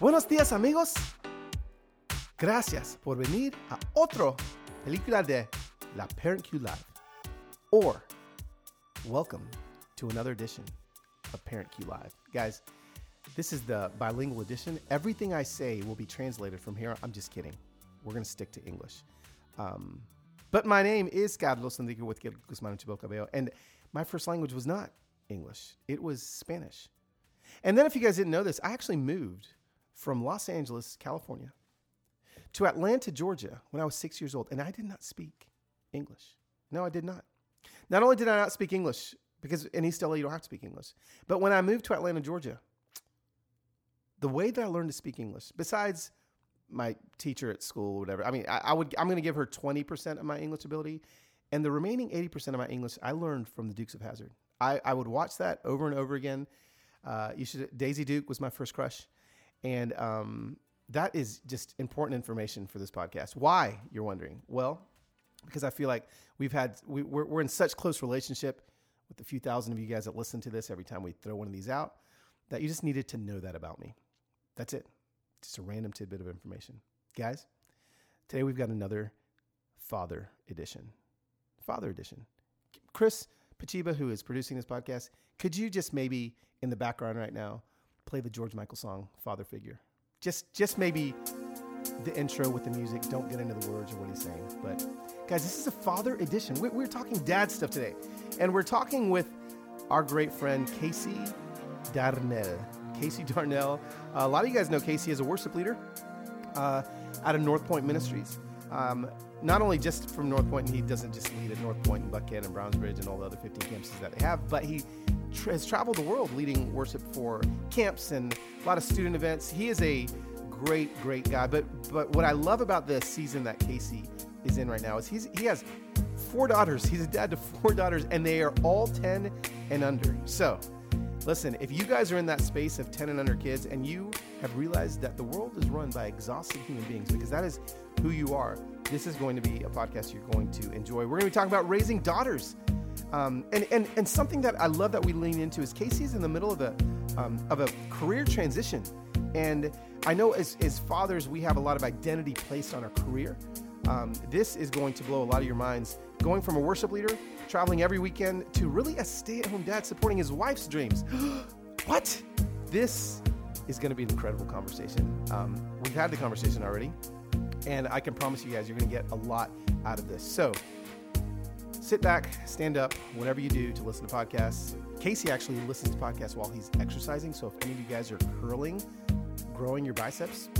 Buenos días, amigos. Gracias por venir a otro película de La Parent Cue Live. Or, welcome to another edition of Parent Cue Live. Guys, this is the bilingual edition. Everything I say will be translated from here. I'm just kidding. We're going to stick to English. Um, but my name is Carlos Enrique with Guzman Chibel Cabello, and my first language was not English, it was Spanish. And then, if you guys didn't know this, I actually moved from Los Angeles, California, to Atlanta, Georgia when I was six years old, and I did not speak English. No, I did not. Not only did I not speak English, because in East LA you don't have to speak English, but when I moved to Atlanta, Georgia, the way that I learned to speak English, besides my teacher at school whatever, I mean, I, I would I'm going to give her 20% of my English ability, and the remaining 80% of my English I learned from the Dukes of Hazzard. I, I would watch that over and over again. Uh, you should Daisy Duke was my first crush, and um, that is just important information for this podcast. Why you're wondering? Well, because I feel like we've had we, we're, we're in such close relationship with the few thousand of you guys that listen to this every time we throw one of these out that you just needed to know that about me. That's it. Just a random tidbit of information. Guys, today we've got another father edition. Father edition. Chris Pachiba, who is producing this podcast, could you just maybe in the background right now play the George Michael song Father Figure? Just just maybe the intro with the music. Don't get into the words or what he's saying. But guys, this is a father edition. We're, we're talking dad stuff today. And we're talking with our great friend Casey Darnell. Casey Darnell. Uh, a lot of you guys know Casey as a worship leader uh, out of North Point Ministries. Um, not only just from North Point, and he doesn't just lead at North Point and Buckhead and Browns Bridge and all the other 15 campuses that they have, but he tra- has traveled the world leading worship for camps and a lot of student events. He is a great, great guy. But but what I love about this season that Casey is in right now is he's he has four daughters. He's a dad to four daughters, and they are all 10 and under. So Listen, if you guys are in that space of 10 and under kids and you have realized that the world is run by exhausted human beings because that is who you are, this is going to be a podcast you're going to enjoy. We're going to be talking about raising daughters. Um, and, and, and something that I love that we lean into is Casey's in the middle of a, um, of a career transition. And I know as, as fathers, we have a lot of identity placed on our career. Um, this is going to blow a lot of your minds. Going from a worship leader traveling every weekend to really a stay at home dad supporting his wife's dreams. what? This is going to be an incredible conversation. Um, we've had the conversation already, and I can promise you guys you're going to get a lot out of this. So sit back, stand up, whatever you do to listen to podcasts. Casey actually listens to podcasts while he's exercising. So if any of you guys are curling, growing your biceps,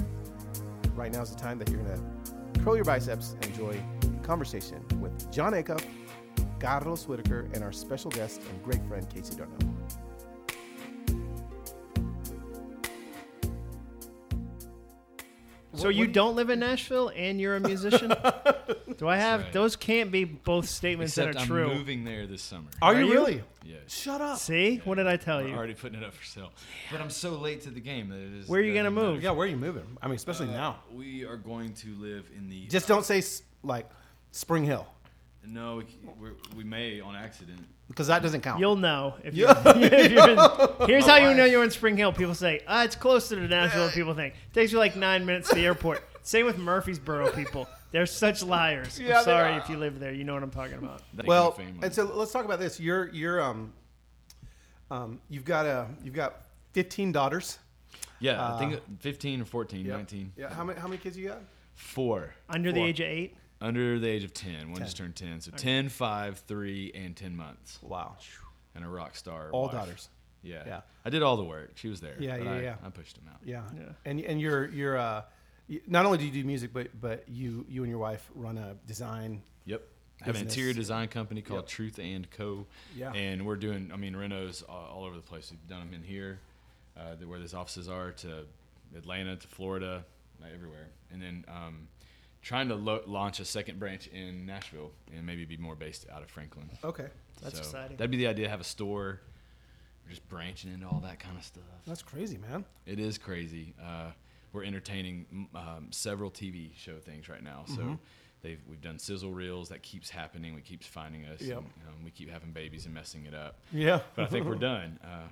right now is the time that you're going to curl your biceps and enjoy conversation with Jon Acuff Carlos Whittaker, and our special guest and great friend, Casey Darnell. So you don't live in Nashville and you're a musician? Do I have right. those? Can't be both statements Except that are I'm true. moving there this summer. Are, Are you you? really? Yeah. Shut up. See, what did I tell We're you? already putting it up for sale. But I'm so late to the game that it is. Where are you gonna move? matter. Yeah, where are you moving? I mean, especially Uh, now. We are going to live in the. Just don't say like Spring Hill No, we, we're, we may on accident. because that doesn't count. You'll know if you're, if you're in, Here's how you know you're in Spring Hill. People say, ah, it's closer to Nashville than people think. takes you like nine minutes to the airport. Same with Murfreesboro people. They're such liars. Yeah, I'm they sorry are. if you live there. You know what I'm talking about. They well, can fame and so let's talk about this. You're you're um um you've got a you've got 15 daughters. yeah, I think 15 or 14, Yep. 19. Yeah. How many how many kids you got? Four. Under the age of eight? Under the age of 10. One just turned 10. So 10, 5, 3, and 10 months. Wow. And a rock star. All wife. daughters. Yeah. Yeah. I did all the work. She was there. Yeah, but yeah, I, yeah. I pushed him out. Yeah. Yeah. And and you're you're uh not only do you do music but but you you and your wife run a design Yep. I have an interior design company called Yep. Truth and Co. Yeah. And we're doing, I mean, renos all, all over the place. We've done them in here, uh, where these offices are, to Atlanta, to Florida, everywhere. And then um, trying to lo- launch a second branch in Nashville and maybe be more based out of Franklin. Okay. That's So exciting. That'd be the idea, have a store. We're just branching into all that kind of stuff. That's crazy, man. It is crazy. Uh, we're entertaining um, several TV show things right now. So Mm-hmm. they've we've done sizzle reels. That keeps happening. We keeps finding us. Yep. And, um, we keep having babies and messing it up. Yeah. But I think we're done. Uh,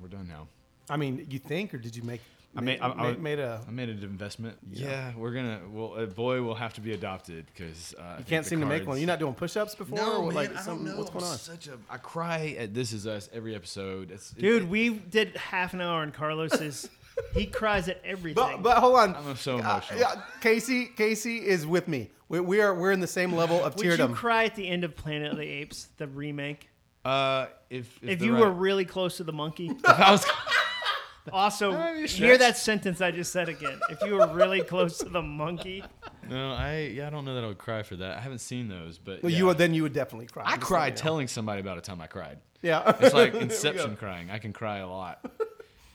we're done now. I mean, you think or did you make I made, I, I, made a. I made an investment. Yeah, we're gonna. Well, a boy will have to be adopted because uh, You can't seem to make one. You're not doing push-ups before. No, or man, like I don't know. What's going on? Such a. I cry at This Is Us every episode. It's, Dude, it- we did half an hour on Carlos's. he cries at everything. But, but hold on. I'm so Uh, emotional. yeah, Casey, Casey is with me. We, we are we're in the same level of teardom. Would you cry at the end of Planet of the Apes, the remake? uh, if if, If you right- were really close to the monkey. if I was, Also, hear that sentence I just said again. If you were really close to the monkey, no, I yeah, I don't know that I would cry for that. I haven't seen those, but Well, yeah. you would then you would definitely cry. I Just cried let know. telling somebody about a time I cried. Yeah, It's like There we go. Inception crying. I can cry a lot.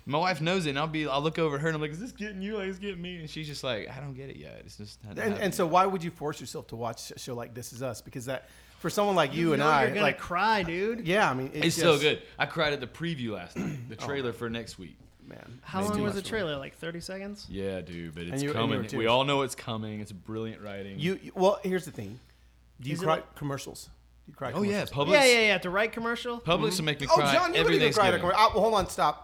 My wife knows it, and I'll be, I'll look over at her and I'm like, "Is this getting you? Like, it's getting me?" And she's just like, "I don't get it yet. It's just." hadn't And, happened and so yet." why would you force yourself to watch a show like This Is Us? Because that for someone like you, and know I, you're gonna like cry, dude. yeah, I mean it's just, so good. I cried at the preview last night, Oh. the trailer for next week. Man. How It's long too was the for me. trailer? Like 30 seconds? Yeah, dude, but it's you- and you coming. were we all know it's coming. It's brilliant writing. You you- well, here's the thing. Do you Is it cry like- commercials? You cry. oh yeah, commercials? Publix. Yeah, yeah, yeah. The right commercial. Publix will mm-hmm. make me cry. Oh, cry John, you every really do cry at a Thanksgiving. commercial. Oh, well, hold on, stop.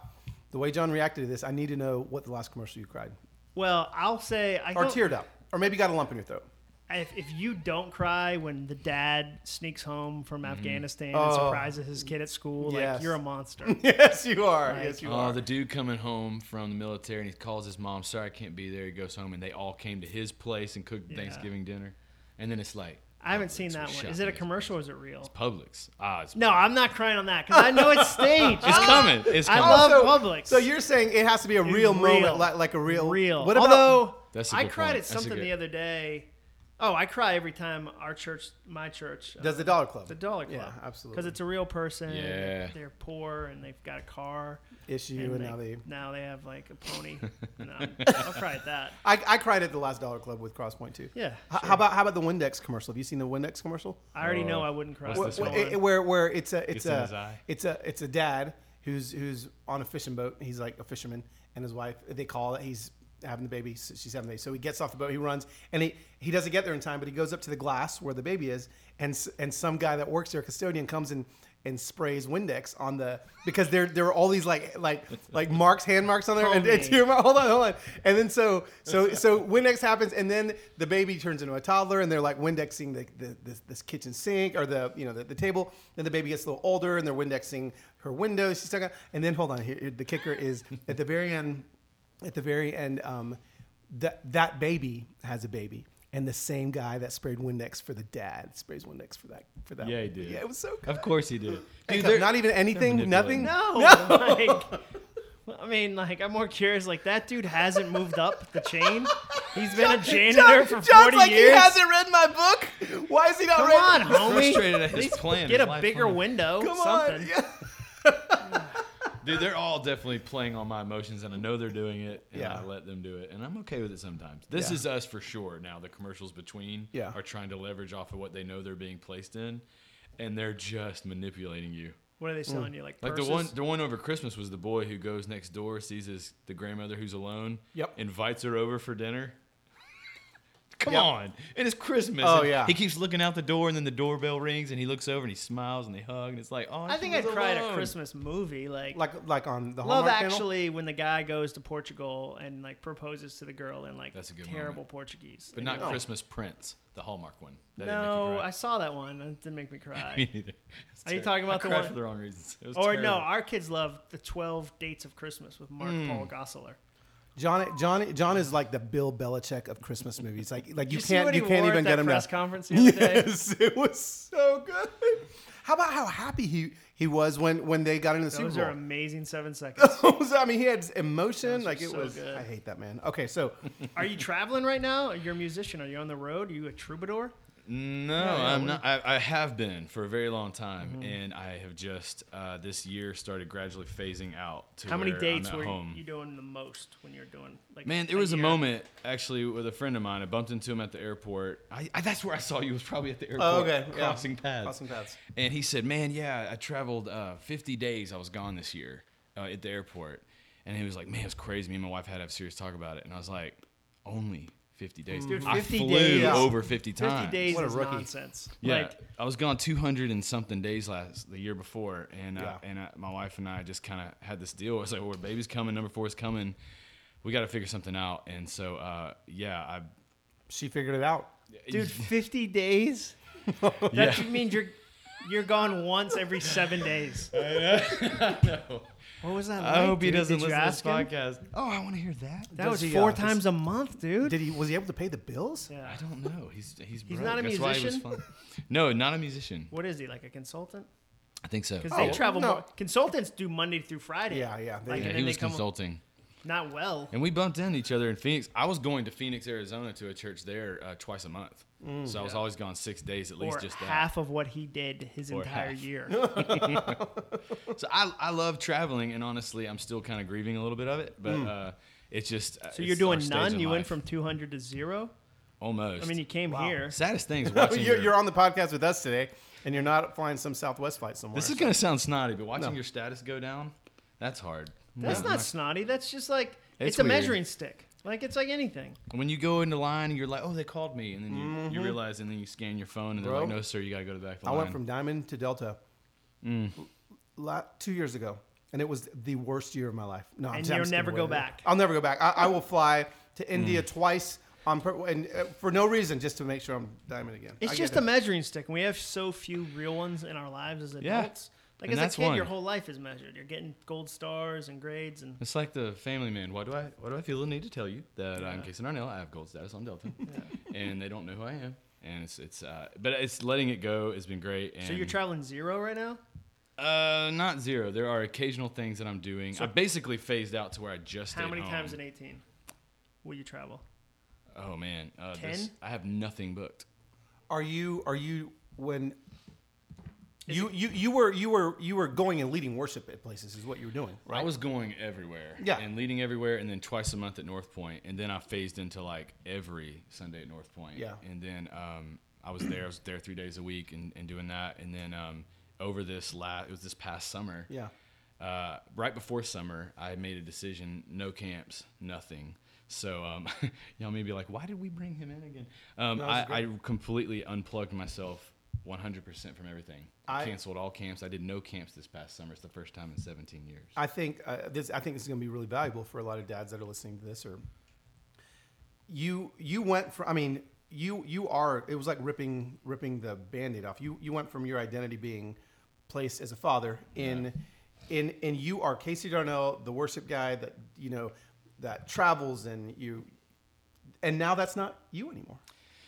The way John reacted to this, I need to know what the last commercial you cried, Well, I'll say I or don't, teared up, or maybe got a lump in your throat. If, if you don't cry when the dad sneaks home from Afghanistan and Oh. surprises his kid at school, Yes. like you're a monster. yes, you are. Right. Yes, you Oh, are. the dude coming home from the military and he calls his mom, sorry I can't be there. He goes home and they all came to his place and cooked Yeah. Thanksgiving dinner. And then it's like, I haven't Publix seen that was one. Is it a me. commercial or is it real? Publix. Ah, it's, No, I'm not crying on that because I know it's staged. it's coming. It's I coming. love so, Publix. So you're saying it has to be a real, real. moment, like, like a real, real. What about? Although That's a I good cried point. at That's a something good- the other day. Oh, I cry every time our church, my church, uh, does the Dollar Club the Dollar Club, Yeah, absolutely. because it's a real person. Yeah. they're poor and they've got a car. issue, and, now they. now they have like a pony. and I'm, I'll cry at that. I, I cried at the last Dollar Club with Crosspoint too. Yeah, H- sure. How about how about the Windex commercial? Have you seen the Windex commercial? I already know Oh, I wouldn't cry. what's with this this one? Where, where where it's a it's Gets in his a it's a it's a dad who's who's on a fishing boat. He's like a fisherman, and his wife. They call it. He's having the baby. She's having the baby. So he gets off the boat. He runs, and he he doesn't get there in time. But he goes up to the glass where the baby is, and and some guy that works there, a custodian, comes and and sprays Windex on the because there there are all these like like like marks hand marks on there and, and tear mark- hold on hold on and then so so so Windex happens and then the baby turns into a toddler and they're like Windexing the, the this, this kitchen sink or the you know the, the table then the baby gets a little older and they're Windexing her windows she's stuck on, and then hold on here the kicker is at the very end at the very end um that that baby has a baby and the same guy that sprayed Windex for the dad sprays Windex for that for that Yeah, he did. yeah it was so good Of course he did. Dude, Dude, not even anything nothing manipulating. No, like, I mean, like, I'm more curious. Like, that dude hasn't moved up the chain. He's been a janitor John- for John's 40 like years. he hasn't read my book. Why is he not Come read? on, homie. frustrated at At his plan, Get a bigger plan. window. Come something. on. Yeah. Dude, they're all definitely playing on my emotions, and I know they're doing it, and Yeah. I let them do it, and I'm okay with it sometimes. This Yeah. is us for sure. Now the commercials between Yeah. are trying to leverage off of what they know they're being placed in, and they're just manipulating you. What are they mm. selling you? Like, Like the one, the one over Christmas was the boy who goes next door, sees his the grandmother who's alone, Yep. invites her over for dinner. Come Yep. on, and it's Christmas. Oh, and yeah. he keeps looking out the door, and then the doorbell rings, and he looks over and he smiles and they hug, and it's like, oh, I think I'd was cry at a. Christmas movie. Like, Like like on the Love Hallmark Channel? Actually, when the guy goes to Portugal and like proposes to the girl in like That's a good terrible moment. Portuguese, but And not you're like, Christmas Prince, the Hallmark one. That didn't make you No. I saw that one. It didn't make me cry. Me neither. It's Are you talking about I the cried one- for the wrong reasons? It was or no, our kids love the Twelve Dates of Christmas with Mark Hmm. Paul Gosselaar. John John John is like the Bill Belichick of Christmas movies. Like like you you can't you can't even get him press to. conference the? Yes, it was so good. How about how happy he he was when when they got into the Those Super are Bowl? amazing seven seconds. I mean, he had emotion. Those Like it so was. good. I hate that man. Okay, so Are you traveling right now? You're a musician. Are you on the road? Are you a troubadour? No, yeah, I'm not. I, I have been for a very long time, Mm-hmm. and I have just uh, this year started gradually phasing out. To How many dates were home. you doing the most when you're doing like? Man, there was a moment actually with a friend of mine. I bumped into him at the airport. I, I that's where I saw you. Was probably at the airport. Oh, okay, yeah. Crossing paths. Crossing paths. And he said, "Man, yeah, I traveled uh, 50 days. I was gone this year uh, at the airport." And he was like, "Man, it was crazy. Me and my wife had to have a serious talk about it." And I was like, "Only 50 days? Dude, I 50 flew days- over 50 times. 50 days What a is rookie. nonsense. Yeah, Like, I was gone 200 and something days last the year before, and uh, Yeah. and uh, my wife and I just kind of had this deal. It was like, "Well, baby's coming, number four is coming. we got to figure something out. And so, uh, yeah, I She figured it out. Dude, 50 days? That means you're you're gone once every seven days. What was that like? I hope he doesn't Did you listen to ask this him? podcast. Oh, I want to hear that. That Does was he, four uh, times a month, dude. Did he? Was he able to pay the bills? yeah. I don't know. He's he's He's broke. not a That's why he was musician? fun. No, not a musician. What is he like a consultant? I think so. Because Oh, they travel no. more. Consultants do Monday through Friday. Yeah, yeah, they- Like, yeah, he was they come consulting. Not well. And we bumped into each other in Phoenix. I was going to Phoenix, Arizona to a church there uh, twice a month. so I was always gone six days at least Or just that. half of what he did his Or entire half. year. So I, I love traveling, and honestly, I'm still kind of grieving a little bit of it. But uh, it's just. uh. So you're doing none. in You went from 200 to zero. almost. I mean, you came Wow. here. saddest thing is watching. you're, your- you're on the podcast with us today, and you're not flying some Southwest flight somewhere. This is gonna sound snotty, but watching No. your status go down, that's hard. That's Yeah. not snotty. That's just like It's it's, a weird. measuring stick. Like it's like anything. When you go into line and you're like, oh, they called me, and then you, you realize, and then you scan your phone, and they're Bro. like, no, sir, you gotta go to the back of the I line. went from Diamond to Delta la- two years ago, and it was the worst year of my life. No, I'm And I'm you'll just never kidding. go Wait, wait. back. I'll never go back. I, I will fly to India Mm. twice on pur- and uh, for no reason, just to make sure I'm Diamond again. It's I just get a measuring stick, and we have so few real ones in our lives as Yeah. adults. Like And as that's a kid, one. your whole life is measured. You're getting gold stars and grades, and It's like the Family Man. Why do I? Why do I feel the need to tell you that uh, in case of Darnell, I have gold status on Delta, and they don't know who I am. And it's it's uh, but it's letting it go has been great. And so you're traveling zero right now. Uh, not zero. There are occasional things that I'm doing. I basically phased out to where I just How many home. times in 18 will you travel? Oh man, uh, Ten? this, I have nothing booked. Are you? Are you when? You, you you were you were you were going and leading worship at places is what you were doing right I was going everywhere. Yeah. And leading everywhere, and then twice a month at North Point, and then I phased into like every Sunday at North Point. Yeah. And then um, I was there. I was there three days a week and, and doing that, and then um, over this last, it was this past summer. yeah uh, right before summer, I made a decision: no camps, nothing. So um, y'all may be like, "Why did we bring him in again?" Um, No, I, it's I completely unplugged myself 100% from everything. I canceled all camps. I did no camps this past summer. It's the first time in 17 years. I think uh, this. I think this is going to be really valuable for a lot of dads that are listening to this. Or you, you went from. I mean, you, you are. It was like ripping, ripping the band-aid off. You, you went from your identity being placed as a father in, in, and you are Casey Darnell, the worship guy that you know that travels and you, and now that's not you anymore.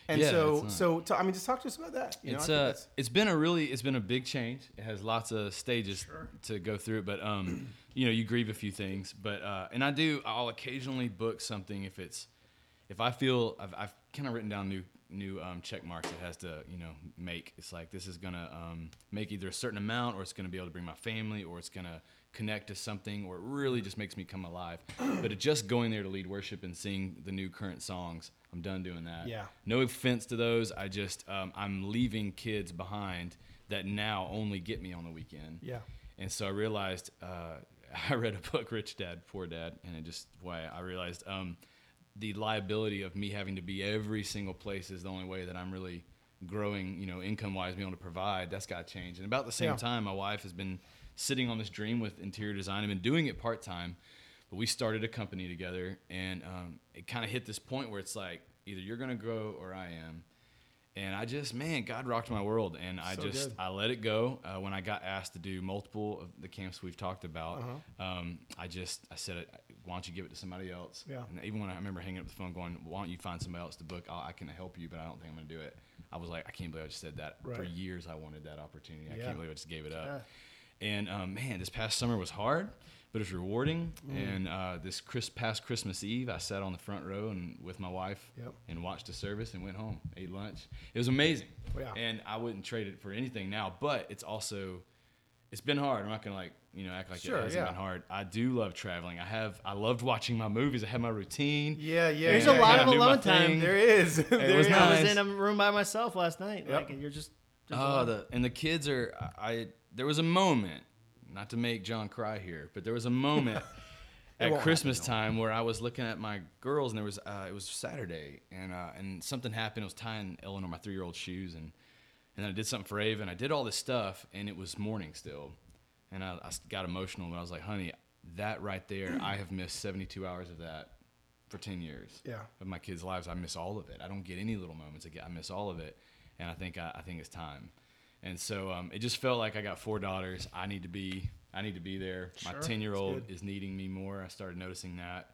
And Yeah, so, so, t- I mean, just talk to us about that. You it's think uh, it's been a really, it's been a big change. It has lots of stages to go through, but um, you know, you grieve a few things. But uh, and I do, I'll occasionally book something if it's, if I feel I've, I've kind of written down new new um, check marks it has to you know make. It's like this is gonna um, make either a certain amount, or it's gonna be able to bring my family, or it's gonna connect to something, or it really just makes me come alive. but it just going there to lead worship and sing the new current songs, I'm done doing that. Yeah. No offense to those. I just um, I'm leaving kids behind that now only get me on the weekend. Yeah. And so I realized uh, I read a book, Rich Dad Poor Dad, and it just why I realized um, the liability of me having to be every single place is the only way that I'm really growing, you know, income wise, being able to provide. That's got to change. And about the same Yeah. time, my wife has been sitting on this dream with interior design. I've been doing it part time, but we started a company together, and um, it kind of hit this point where it's like either you're going to grow or I am. And I just, man, God rocked my world, and I So just, good. I let it go. Uh, when I got asked to do multiple of the camps we've talked about, Uh-huh. um, I just, I said, why don't you give it to somebody else? Yeah. And even when I remember hanging up the phone, going, why don't you find somebody else to book? I'll, I can help you, but I don't think I'm going to do it. I was like, I can't believe I just said that. For years, I wanted that opportunity. I can't believe I just gave it up. And um, man, this past summer was hard, but it's rewarding. Mm. And uh, this Chris, past Christmas Eve, I sat on the front row and with my wife Yep. and watched the service and went home, ate lunch. It was amazing. Yeah. And I wouldn't trade it for anything now, but it's also it's been hard. I'm not gonna like you know act like Sure, it hasn't yeah. been hard. I do love traveling. I have I loved watching my movies. I have my routine. yeah, yeah. There's yeah, a lot of do alone time. There is. There was is. I was in a room by myself last night. Yep. Like, and you're just. just Oh, alone. the and the kids are. I, I there was a moment, not to make John cry here, but there was a moment at Christmas time where I was looking at my girls, and there was uh, it was Saturday, and uh, and something happened. I was tying Eleanor my three year old shoes, and and then I did something for Ava, and I did all this stuff, and it was morning still, and I, I got emotional, and I was like, honey, that right there, I have missed seventy two hours of that for ten years. Yeah. Of my kids' lives, I miss all of it. I don't get any little moments. I, get, I miss all of it, and I think I, I think it's time. And so um, it just felt like I got four daughters. I need to be I need to be there. Sure, My ten year old is needing me more. I started noticing that,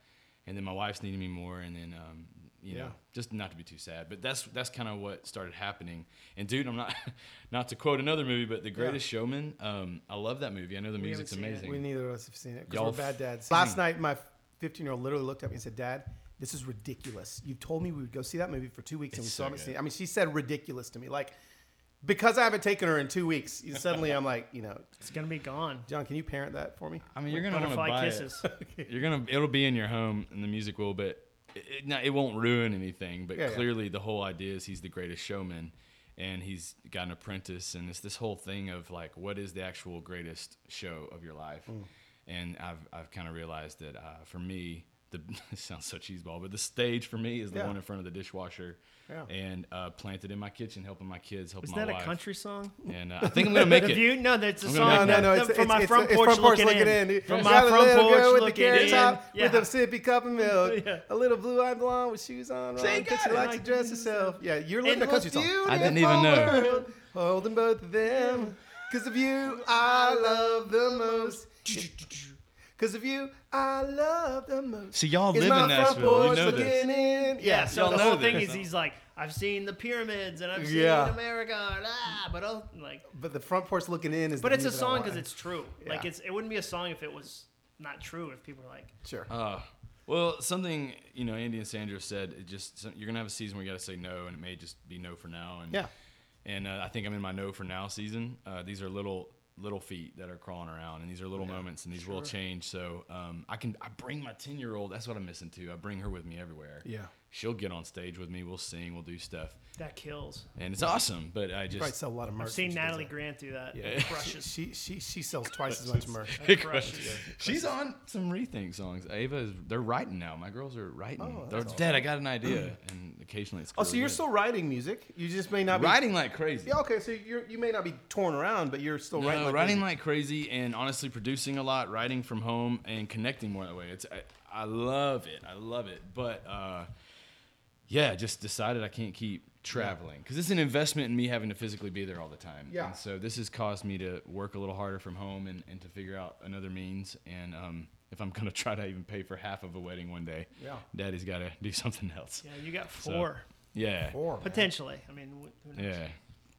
and then my wife's needing me more, and then um, you Yeah. know just not to be too sad, but that's that's kind of what started happening. And dude, I'm not not to quote another movie, but The Greatest Showman. Um, I love that movie. I know the We music's haven't it. amazing. We neither of us have seen it because we're bad dads. f- Last night, my 15 year old literally looked at me and said, "Dad, this is ridiculous. You told me we would go see that movie for two weeks and we It's so seen it." I mean, she said ridiculous to me, like because I haven't taken her in two weeks. Suddenly, I'm like, you know, It's gonna be gone. John, can you parent that for me? I mean, you're gonna want to Butterfly buy kisses. it. You're gonna. It'll be in your home, and the music will, but it, it, not, it won't ruin anything. But Yeah, yeah. clearly, the whole idea is he's the greatest showman, and he's got an apprentice, and it's this whole thing of like, what is the actual greatest show of your life? Mm. And I've I've kind of realized that uh, for me, the it sounds so cheeseball, but the stage for me is the Yeah. one in front of the dishwasher, Yeah. and uh, planted in my kitchen, helping my kids, helping Is my wife. Is that a country song? And uh, I think I'm gonna make it. view? No, that's a I'm song. No, no, that- no. that- It's, from it's, my front it's porch front porch looking, in. dude. From You my front little porch girl with the looking carrot top, Yeah. with a sippy cup of milk, Yeah. a little blue-eyed blonde with shoes on. See, Ron, got she it. likes to dress herself. Yeah, you're living And a country song. I didn't even know. Holding both of them. Cause of you, I love the most. Cause of you, I love the most. See, y'all It's live my in front Nashville. You porch know looking this. in. Yeah, Yeah, so y'all the know whole thing this. is he's like, I've seen the pyramids and I've seen Yeah. America, and, ah, but I'll, like, but the front porch looking in is. but the it's a song because it's true. Like it's it wouldn't be a song if it was not true. If people were like, sure. Uh, well, something you know, Andy and Sandra said. It just you're gonna have a season where you got to say no, and it may just be no for now. And Yeah. and uh, I think I'm in my no for now season. Uh, these are little little feet that are crawling around, and these are little moments, and these will change. So um, I can I bring my ten year old. That's what I'm missing too. I bring her with me everywhere. Yeah. She'll get on stage with me. We'll sing. We'll do stuff, that kills. and it's awesome. But I Probably just sell a lot of merch. I've seen when she does Natalie. Grant do that. Yeah. It crushes. She, she she sells twice as much merch. It crushes. She's on some rethink songs. Ava is. They're writing now. My girls are writing. Oh, they're that's Dad, I got an idea, and occasionally it's. Oh, so you're good. still writing music? You just may not be writing like crazy. Yeah, okay. So you're you may not be torn around, but you're still No, writing. Like writing crazy. like crazy, and honestly, producing a lot, writing from home, and connecting more that way. It's I, I love it. I love it. But uh, yeah, just decided I can't keep traveling because it's an investment in me having to physically be there all the time. Yeah. And so this has caused me to work a little harder from home and, and to figure out another means. And um, if I'm gonna try to even pay for half of a wedding one day, Yeah. Daddy's got to do something else. Yeah, you got four Yeah. Four, man. potentially. I mean, wh- who knows? Yeah.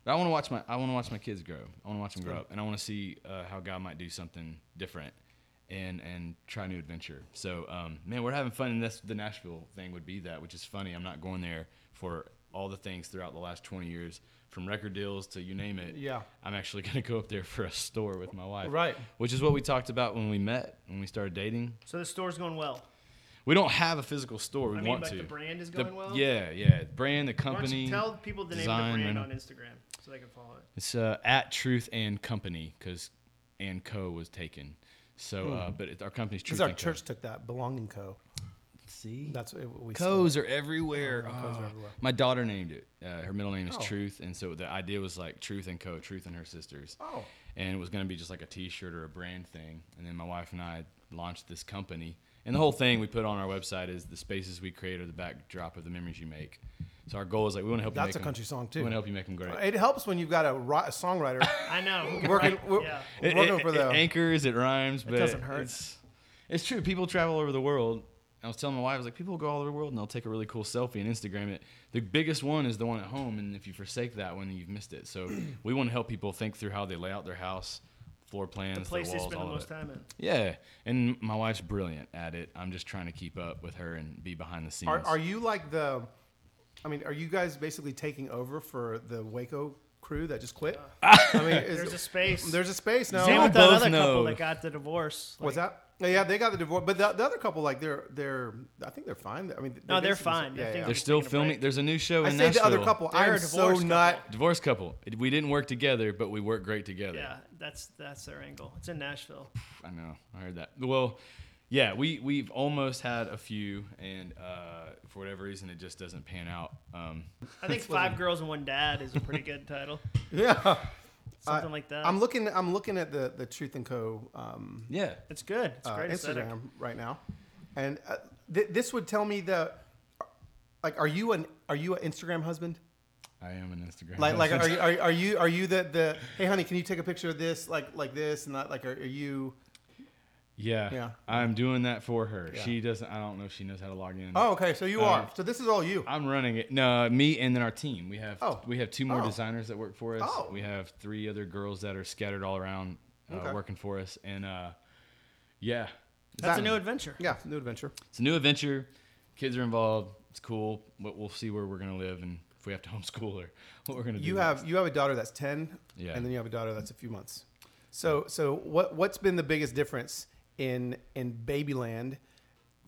But I want to watch my I want to watch my kids grow. I want to watch them grow up, and I want to see uh, how God might do something different, and and try new adventure. So, um, man, we're having fun, and this the Nashville thing would be that, which is funny. I'm not going there for all the things throughout the last 20 years, from record deals to you name it. Yeah. I'm actually going to go up there for a store with my wife. Right. Which is what we talked about when we met, when we started dating. So the store's going well. We don't have a physical store. We I mean, want like to. the brand is The- going well. Yeah, yeah. Brand, the company. tell people the name of the brand on Instagram so they can follow it? It's uh, at Truth and Company because and Co was taken. So, uh, but it, our company's Truth Because our and Co. church took that belonging co. See, That's what we. Co's are everywhere. Oh, Co's are everywhere. My daughter named it. Uh, her middle name is Oh. Truth, and so the idea was like Truth and Co. Truth and her sisters, Oh. and it was going to be just like a T-shirt or a brand thing. And then my wife and I launched this company, and the whole thing we put on our website is the spaces we create are the backdrop of the memories you make. So our goal is like we want to help. you That's make a 'em- country song, too. We want to help you make them great. It helps when you've got a, ri- a songwriter I know. working write- yeah. It, working it- for it the. anchors, it rhymes, but doesn't hurt. It's, it's true. People travel over the world. I was telling my wife, I was like, people go all over the world and they'll take a really cool selfie and Instagram it. The biggest one is the one at home, and if you forsake that one, you've missed it. So we want to help people think through how they lay out their house, floor plans, The place their they walls, spend the all of most it. time in. Yeah, and my wife's brilliant at it. I'm just trying to keep up with her and be behind the scenes. Are, are you like the? I mean, are you guys basically taking over for the Waco crew that just quit? I mean, is, There's a space. there's a space now. Same with that both other couple know. that got the divorce. What's Like, that? Yeah, they got the divorce, but the, the other couple, like they're they're, I think they're fine. I mean, No, they're basically- fine. I Yeah, think yeah. They're still taking a filming. break. There's a new show I in say the other couple. They're I'm so divorced not. couple. Divorce couple. We didn't work together, but we work great together. Yeah, that's that's their angle. It's in Nashville. I know. I heard that. Well, yeah, we we've almost had a few, and uh, for whatever reason, it just doesn't pan out. Um, I think Five Girls and One Dad is a pretty good title. Yeah, Something I- like that. I'm looking. I'm looking at the the Truth and Co. Um, yeah, it's good. It's uh, great aesthetic. Instagram right now, and uh, th- this would tell me the like are you an are you an Instagram husband? I am an Instagram. Like like are you are, are you are you the the hey honey can you take a picture of this like like this and that like are, are you yeah, Yeah. I'm doing that for her. Yeah. She doesn't. I don't know if she knows how to log in. Oh okay so you Uh, are so this is all you. I'm running it. No, me and then our team. We have Oh. we have two more Oh. designers that work for us. Oh. We have three other girls that are scattered all around uh, Okay. working for us, and uh, yeah, That's a new adventure. Yeah, new adventure. it's a new adventure. Kids are involved. It's cool. But we'll see where we're gonna live and if we have to homeschool or what we're gonna do. You have you have a daughter that's ten, Yeah. and then you have a daughter that's a few months. So so what what's been the biggest difference in in Babyland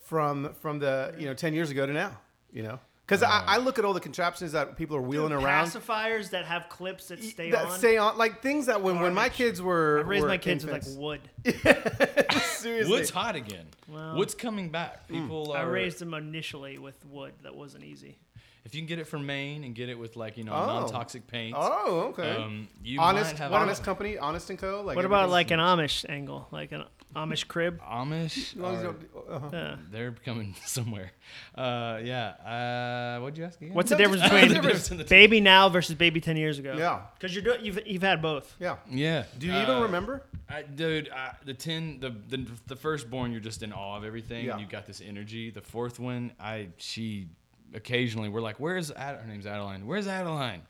from from the you know ten years ago to now? You know, because Uh. I, I look at all the contraptions that people are wheeling Dude, around pacifiers that have clips that stay that on. stay on, like things that when when my kids were I raised were my kids infants- with like wood. seriously. Wood's hot again. Well- Wood's coming back. People I are. raised them initially with wood. That wasn't easy. If you can get it from Maine and get it with like you know Oh. non-toxic paint. Oh, okay. Um, you honest, might have honest a- company, honest and co. Like What about like an Amish angle, like an Amish crib? Amish. as long as you are- don't- uh-huh. Yeah. They're coming somewhere. Uh, yeah. Uh, what'd you ask again? What's the difference just- between the difference in the two. baby now versus baby ten years ago? Yeah, because you're doing you've you've had both. yeah. Yeah. Do you even Uh, remember? I, dude, I, the ten, the, the the firstborn, you're just in awe of everything. Yeah. and You've got this energy. The fourth one, I she occasionally we're like, where's Ad-? her name's Adeline? Where's Adeline?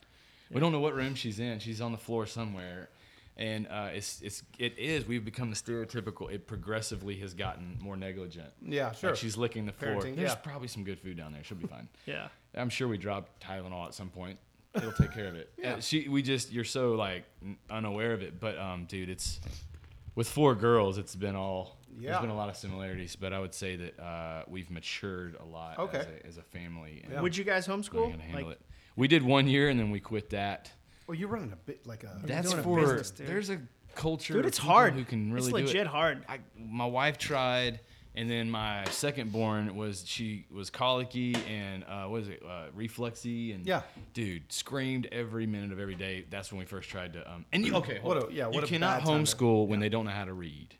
We don't know what room she's in. She's on the floor somewhere. And uh, it's it's it is. We've become the stereotypical. It progressively has gotten more negligent. Yeah, sure. Like she's licking the floor. Parenting, There's yeah. probably some good food down there. She'll be fine. Yeah. I'm sure we dropped Tylenol at some point. It'll take care of it. Yeah. Uh, she, we just, you're so like unaware of it. But um, dude, it's with four girls. It's been all. Yeah. There's been a lot of similarities, but I would say that uh, we've matured a lot Okay. as, a, as a family. Yeah. Would you guys learning homeschool? how to handle Like, it. We did one year and then we quit that. Well, you're running a bit like a. That's doing a for business, dude. there's a culture. dude, of it's people hard. Who can really it's do it. legit hard. I, my wife tried, and then my second born was she was colicky and uh, what is it, uh, refluxy, and Yeah. dude screamed every minute of every day. That's when we first tried to. Um, and you okay? hold What a- on. yeah, what you a cannot bad homeschool when they don't know how to read.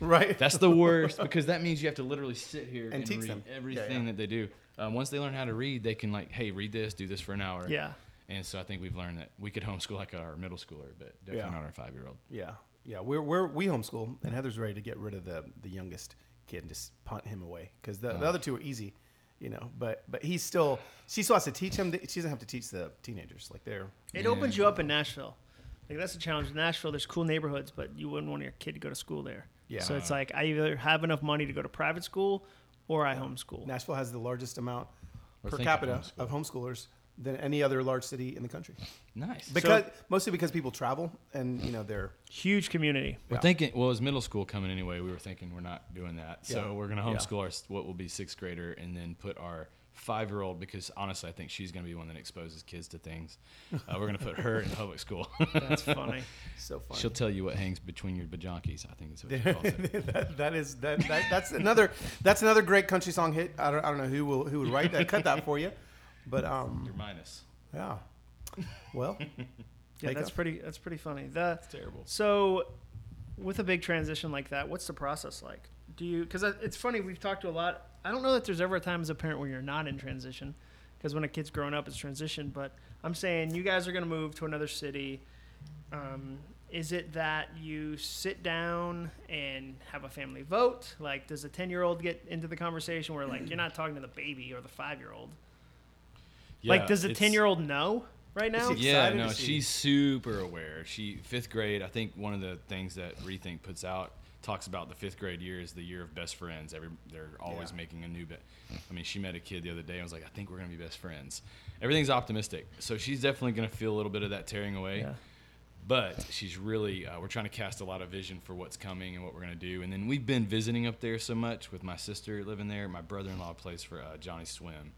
right. That's the worst because that means you have to literally sit here and, And teach read them. Yeah, everything yeah. that they do. Um, once they learn how to read, they can like, hey, read this, do this for an hour. Yeah. And so I think we've learned that we could homeschool like our middle schooler, but definitely Yeah. not our five year old. Yeah, yeah. We're we're we homeschool, and Heather's ready to get rid of the the youngest kid and just punt him away because the, the other two are easy, you know. But but he's still she still has to teach him. She doesn't have to teach the teenagers like they're. It opens you up in Nashville. Like that's the challenge in Nashville. There's cool neighborhoods, but you wouldn't want your kid to go to school there. Yeah. So it's like I either have enough money to go to private school or I homeschool. Nashville has the largest amount We're per thinking capita homeschool. of homeschoolers than any other large city in the country. Nice. Because mostly because people travel and you know they're Huge community. We're Yeah. thinking, well, as middle school coming anyway, we were thinking we're not doing that. So we're going to Yeah. homeschool our, what will be sixth grader and then put our five year old, because honestly, I think she's going to be one that exposes kids to things. Uh, we're going to put her in public school. That's funny. so fun. She'll tell you what hangs between your bajonkies. I think that's what she calls it. that, that is that, that that's another that's another great country song hit. I don't, I don't know who will who would write that cut that for you, but um Your minus. yeah. Well, Yeah, Make that's up. pretty. That's pretty funny. The, Terrible. So, with a big transition like that, what's the process like? Do you? Because it's funny. We've talked to a lot. I don't know that there's ever a time as a parent where you're not in transition. Because when a kid's growing up, it's transition. But I'm saying you guys are going to move to another city. Um, is it that you sit down and have a family vote? Like, does a 10 year old get into the conversation where, like, you're not talking to the baby or the five year old? Like, does a 10 year old know right now? Yeah, no, she's super aware. She fifth grade. I think one of the things that Rethink puts out talks about the fifth grade year is the year of best friends. Every they're always Yeah. making a new bit. I mean, she met a kid the other day and was like, "I think we're gonna be best friends." Everything's optimistic, so she's definitely gonna feel a little bit of that tearing away. Yeah. But she's really, uh, we're trying to cast a lot of vision for what's coming and what we're going to do. And then we've been visiting up there so much with my sister living there. My brother in law plays for uh, Johnny Swim.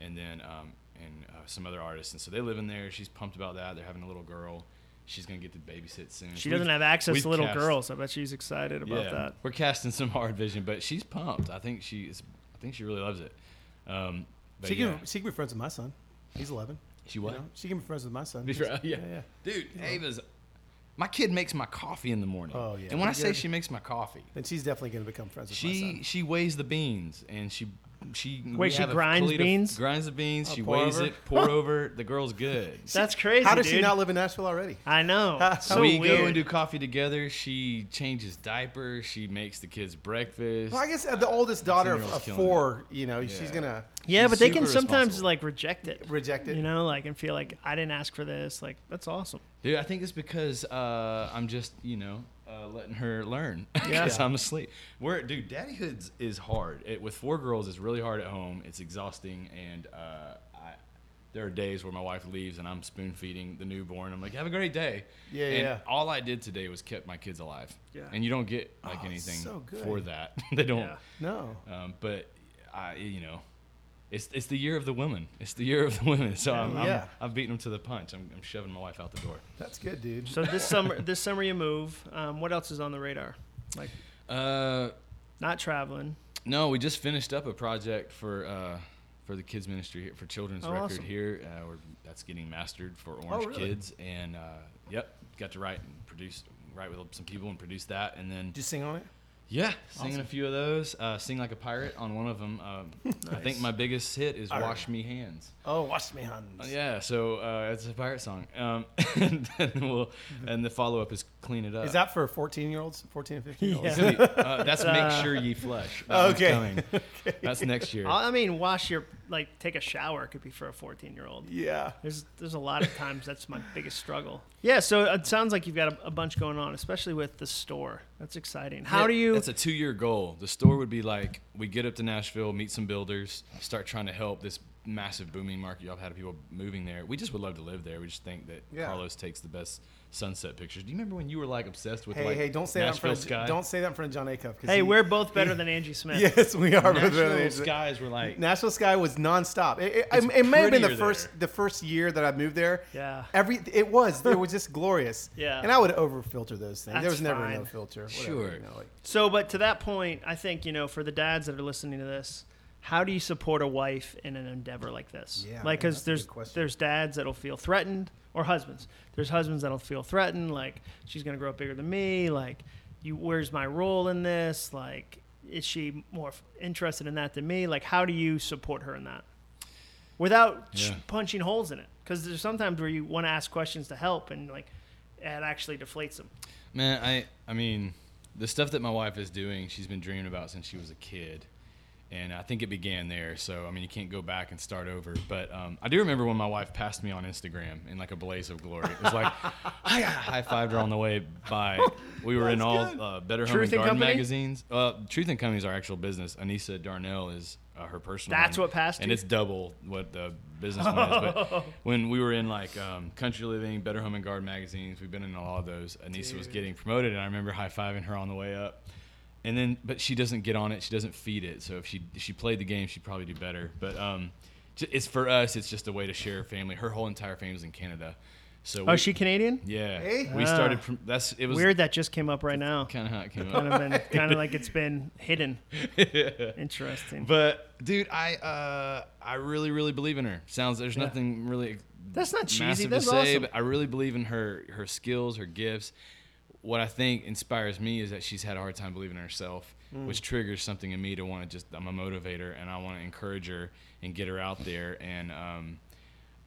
And then um, and uh, some other artists. And so they live in there. She's pumped about that. They're having a little girl. She's going to get to babysit soon. She So doesn't we've- have access to little cast- girls. I bet she's excited about yeah, that. We're casting some hard vision, but she's pumped. I think she is. I think she really loves it. Um, but she yeah, can she can be friends with my son. He's eleven. she you what? know? She can be friends with my son. Be He's- fr- yeah. yeah. Dude, Ava's. My kid makes my coffee in the morning. Oh, yeah. And when I say good. she makes my coffee, Then she's definitely going to become friends with my she son. she weighs the beans and she she Wait, she grinds fleet of- beans? grinds the beans. Oh, she pour weighs over? it, pour over. The girl's good. That's crazy. How does dude. she not live in Nashville already? I know. How- so we weird. go and do coffee together. She changes diapers. She makes the kids breakfast. Well, I guess uh, the oldest daughter of, 16-year-old's of killing four, you know, she's gonna yeah, she's but they can sometimes like reject it. reject it. You know, like and feel like I didn't ask for this. Like that's awesome. Dude, I think it's because uh, I'm just, you know, uh, letting her learn Yeah. because I'm asleep. Where, dude, daddyhood is hard. It, with four girls, it's really hard at home. It's exhausting, and uh, I, there are days where my wife leaves and I'm spoon feeding the newborn. I'm like, have a great day. Yeah, and yeah. All I did today was kept my kids alive. Yeah. And you don't get like Oh, anything so for that. they don't. Yeah. no. Um, but I, you know, it's it's the year of the women. It's the year of the women. So I'm, Yeah. I'm, I've beaten them to the punch. I'm, I'm shoving my wife out the door. That's good, dude. So this summer, this summer you move. Um, what else is on the radar? Like Uh, not traveling. no, we just finished up a project for uh, for the kids ministry here, for children's Oh, record awesome. here. Uh, we're, that's getting mastered for Orange Oh, really? Kids, and uh, yep, got to write and produce, write with some people and produce that, and then Did you sing on it? Yeah, singing Awesome. a few of those. Uh, sing like a pirate on one of them. Um, I think my biggest hit is All right. "Wash Me Hands." Oh, wash me hands. Uh, yeah, so uh, it's a pirate song, um, and then we'll, and the follow up is "Clean It Up." Is that for 14 year olds, 14 and 15 year olds? Yeah. It's gonna be- uh, that's Uh, make sure ye flush. That one's Okay. That's next year. I I mean, wash your like take a shower could be for a 14 year old. Yeah. There's there's a lot of times that's my biggest struggle. Yeah, so it sounds like you've got a, a bunch going on, especially with the store. That's exciting. How Yeah, do you? That's a two year goal. The store would be like we get up to Nashville, meet some builders, start trying to help this massive booming market. Y'all have had people moving there. We just would love to live there. We just think that Yeah. Carlos takes the best sunset pictures. Do you remember when you were like obsessed with Hey, like hey, don't say that in Nashville front of, sky? don't say that in front of Jon Acuff. 'cause hey, he- we're both better than Angie Smith. Yes, we are. better than Nashville Angie. skies were like National Sky was nonstop. It, it, It's it may have been the first there. the first year that I moved there. Yeah. Every it was it was just glorious. Yeah. And I would over filter those things. there was never fine. no filter. Whatever, Sure. You know, like, So, but to that point, I think you know, for the dads that are listening to this, how do you support a wife in an endeavor like this? Yeah, like because there's there's dads that'll feel threatened, or husbands. There's husbands that'll feel threatened, like she's gonna grow up bigger than me. Like, you, where's my role in this? Like, is she more f- interested in that than me? Like, how do you support her in that without Yeah. punching holes in it? Because there's sometimes where you want to ask questions to help, and like, it actually deflates them. Man, I I mean, the stuff that my wife is doing, she's been dreaming about since she was a kid. And I think it began there. So, I mean, you can't go back and start over. But um, I do remember when my wife passed me on Instagram in like a blaze of glory. It was like, I high fived her on the way by. We were in all uh, Better Home Truth and Garden Company? magazines. Uh, Truth and Company is our actual business. Anissa Darnell is uh, her personal That's one. what passed And you? it's double what the business one is. But when we were in like um, Country Living, Better Home and Garden magazines, we've been in a lot of those. Anissa was getting promoted, and I remember high fiving her on the way up. And then, but she doesn't get on it. She doesn't feed it. So if she if she played the game, she'd probably do better. But um, it's for us. It's just a way to share family. Her whole entire family's in Canada. So Oh, we, is she Canadian? Yeah, Hey. we Ah. started. From, that's it was Weird that just came up right now. kind of how it came kind up. of kind of like it's been hidden. Interesting. But dude, I uh, I really really believe in her. Sounds there's Yeah. nothing really That's not cheesy. massive That's to say, awesome. but I really believe in her her skills, her gifts. What I think inspires me is that she's had a hard time believing in herself, Mm. which triggers something in me to want to just I'm a motivator and I want to encourage her and get her out there. And um,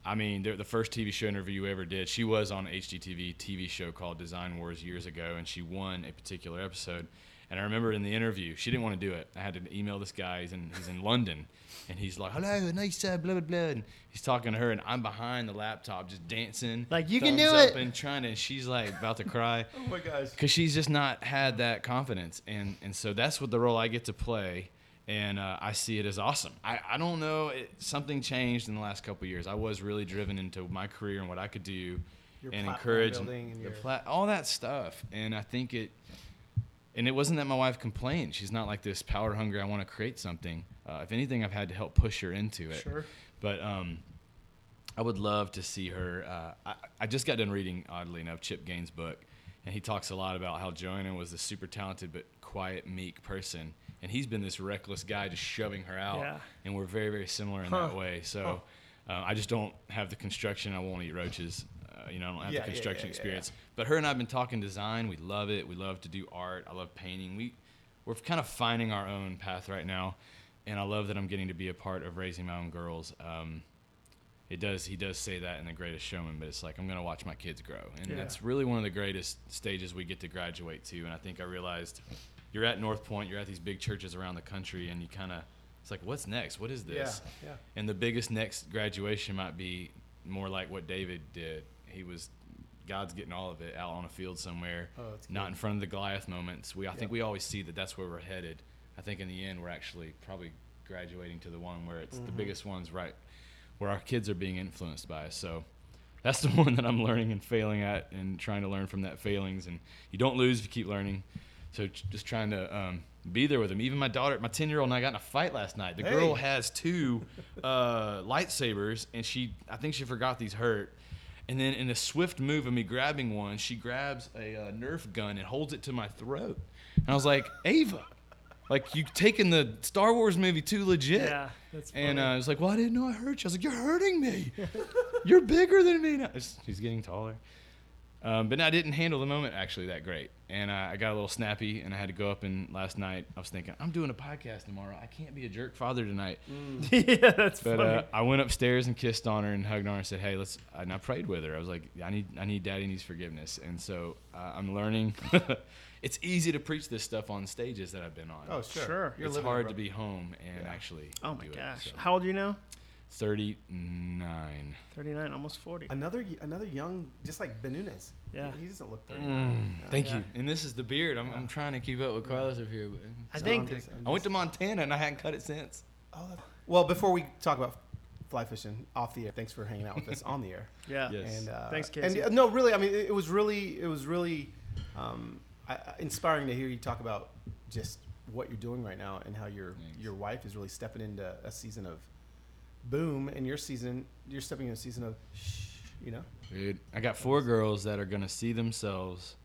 I mean, the, the first TV show interview you ever did, she was on HGTV TV show called Design Wars years ago, and she won a particular episode. And I remember in the interview, she didn't want to do it. I had to email this guy. He's in he's in London, and he's like, "Hello, nice uh, blah blah blah." And he's talking to her, and I'm behind the laptop, just dancing, Like, "You can do up it." and trying to. And she's like about to cry oh my gosh. because she's just not had that confidence, and and so that's what the role I get to play, and uh, I see it as awesome. I, I don't know, it, something changed in the last couple of years. I was really driven into my career and what I could do, Your and encourage building and your- all that stuff, and I think it. And it wasn't that my wife complained. She's not like this power hungry. I want to create something. Uh, if anything, I've had to help push her into it. Sure. But um, I would love to see her. Uh, I, I just got done reading, oddly enough, Chip Gaines' book, and he talks a lot about how Joanna was a super talented but quiet, meek person, and he's been this reckless guy just shoving her out. Yeah. And we're very, very similar in Huh. that way. So uh, I just don't have the construction. I won't eat roaches. Uh, you know, I don't have Yeah, the construction yeah, experience. But her and I've been talking design. We love it. We love to do art. I love painting. We we're kind of finding our own path right now. and I love that I'm getting to be a part of raising my own girls. Um, it does. He does say that in The Greatest Showman, but it's like I'm going to watch my kids grow, and that's really one of the greatest stages we get to graduate to. And I think I realized you're at North Point, you're at these big churches around the country, and you kind of it's like, what's next? What is this? Yeah, yeah. And the biggest next graduation might be more like what David did. He was God's getting all of it out on a field somewhere, Oh, not in front of the Goliath moments. We I think we always see that that's where we're headed. I think in the end we're actually probably graduating to the one where it's Mm-hmm. the biggest ones right where our kids are being influenced by. So that's the one that I'm learning and failing at and trying to learn from that failings and you don't lose if you keep learning. So just trying to um, be there with them. Even my daughter, my 10 year old and I got in a fight last night. The girl has two uh, lightsabers and she, I think she forgot these hurt. And then in a swift move of me grabbing one, she grabs a uh, Nerf gun and holds it to my throat. And I was like, Ava, like you taking the Star Wars movie too legit. Yeah, that's funny. And uh, I was like, well, I didn't know I hurt you. I was like, you're hurting me. you're bigger than me now. She's getting taller. Um, but I didn't handle the moment actually that great. And uh, I got a little snappy and I had to go up and last night I was thinking, I'm doing a podcast tomorrow. I can't be a jerk father tonight. yeah, that's But funny. uh, I went upstairs and kissed on her and hugged on her and said, "Hey, let's." And I prayed with her. I was like, "I need, I need, Daddy needs forgiveness." And so uh, I'm learning. it's easy to preach this stuff on stages that I've been on. Oh, sure. Sure. You're it's hard it, to be home and Yeah. actually. oh my do it, gosh. so. How old are you now? Thirty-nine. 39, almost 40. Another another young, just like Benunez. Yeah. He, he doesn't look 30. Mm, thank Yeah. you. And this is the beard. I'm, I'm trying to keep up with Carlos over here. But I so think- I'm just- I went to Montana and I hadn't cut it since. Oh, that- well, before we talk about fly fishing off the air, thanks for hanging out with us on the air. Yeah. Yes. And uh, Thanks, And Casey. uh, no, really, I mean, it, it was really, it was really um, I, I- inspiring to hear you talk about just what you're doing right now and how your Thanks. your wife is really stepping into a season of boom, and your season, you're stepping in a season of shh, you know. Dude, I got four girls that are gonna see themselves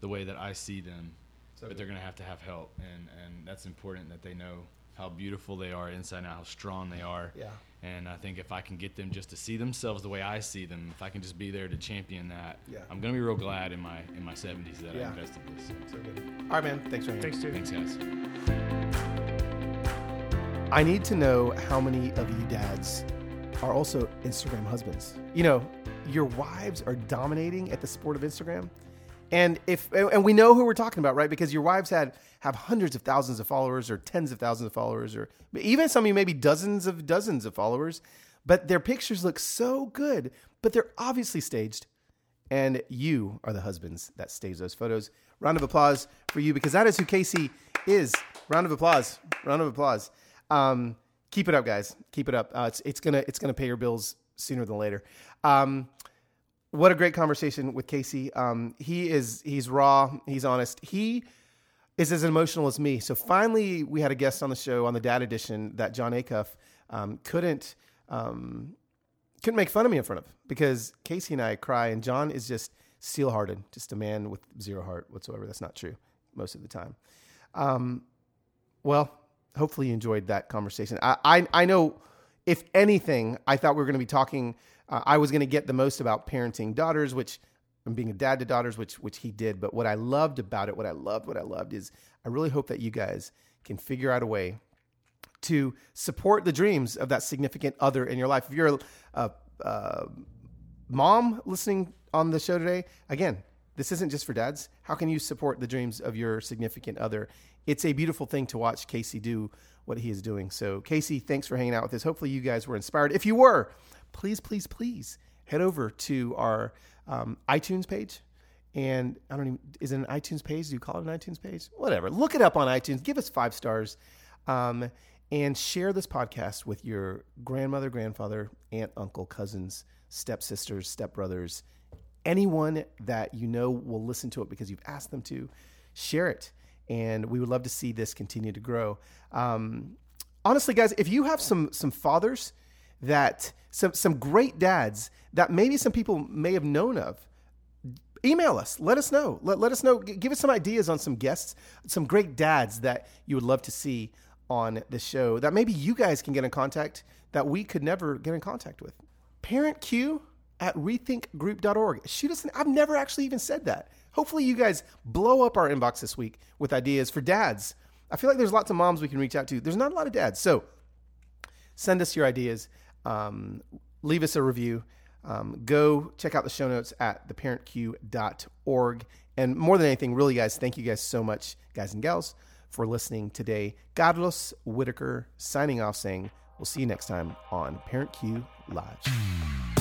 the way that I see them, So but they're gonna have to have help, and and that's important that they know how beautiful they are inside and out, how strong they are. yeah, And I think if I can get them just to see themselves the way I see them, if I can just be there to champion that, Yeah. I'm gonna be real glad in my in my 70s that Yeah. I invested this. So, so good. All right, man. Thanks for hanging. out. Thanks, dude. thanks, guys. I need to know how many of you dads are also Instagram husbands. You know, your wives are dominating at the sport of Instagram. And if and we know who we're talking about, right? Because your wives had have hundreds of thousands of followers or tens of thousands of followers or even some of you maybe dozens of dozens of followers, but their pictures look so good, but they're obviously staged. And you are the husbands that stage those photos. Round of applause for you because that is who Casey is. Round of applause. Round of applause. Um, keep it up, guys. Keep it up. Uh, it's it's gonna it's gonna pay your bills sooner than later. Um, what a great conversation with Casey. Um, he is he's raw. He's honest. He is as emotional as me. So finally, we had a guest on the show on the Dad Edition that Jon Acuff um, couldn't um, couldn't make fun of me in front of because Casey and I cry, and Jon is just steel hearted, just a man with zero heart whatsoever. That's not true most of the time. Um, well, hopefully you enjoyed that conversation. I, I, I know, if anything, I thought we were going to be talking. Uh, I was going to get the most about parenting daughters, which and being a dad to daughters, which which he did. But what I loved about it, what I loved, what I loved is, I really hope that you guys can figure out a way to support the dreams of that significant other in your life. If you're a, a mom listening on the show today, again, this isn't just for dads. How can you support the dreams of your significant other? It's a beautiful thing to watch Casey do what he is doing. So, Casey, thanks for hanging out with us. Hopefully, you guys were inspired. If you were, please, please, please head over to our um, iTunes page. And I don't even, is it an iTunes page? Do you call it an iTunes page? Whatever. Look it up on iTunes. Give us five stars. Um, and share this podcast with your grandmother, grandfather, aunt, uncle, cousins, stepsisters, stepbrothers, anyone that you know will listen to it because you've asked them to. Share it, and we would love to see this continue to grow. Um, honestly, guys, if you have some some fathers that some some great dads that maybe some people may have known of, email us. Let us know. Let, let us know. Give us some ideas on some guests, some great dads that you would love to see on the show that maybe you guys can get in contact that we could never get in contact with. ParentCue at rethinkgroup.org. Shoot us. An, I've never actually even said that. Hopefully, you guys blow up our inbox this week with ideas for dads I feel like there's lots of moms we can reach out to. There's not a lot of dads. So send us your ideas. Um, leave us a review. Um, go check out the show notes at theparentcue.org. And more than anything, really, guys, thank you guys so much, guys and gals, for listening today. Carlos Whittaker signing off saying, we'll see you next time on Parent Cue Live.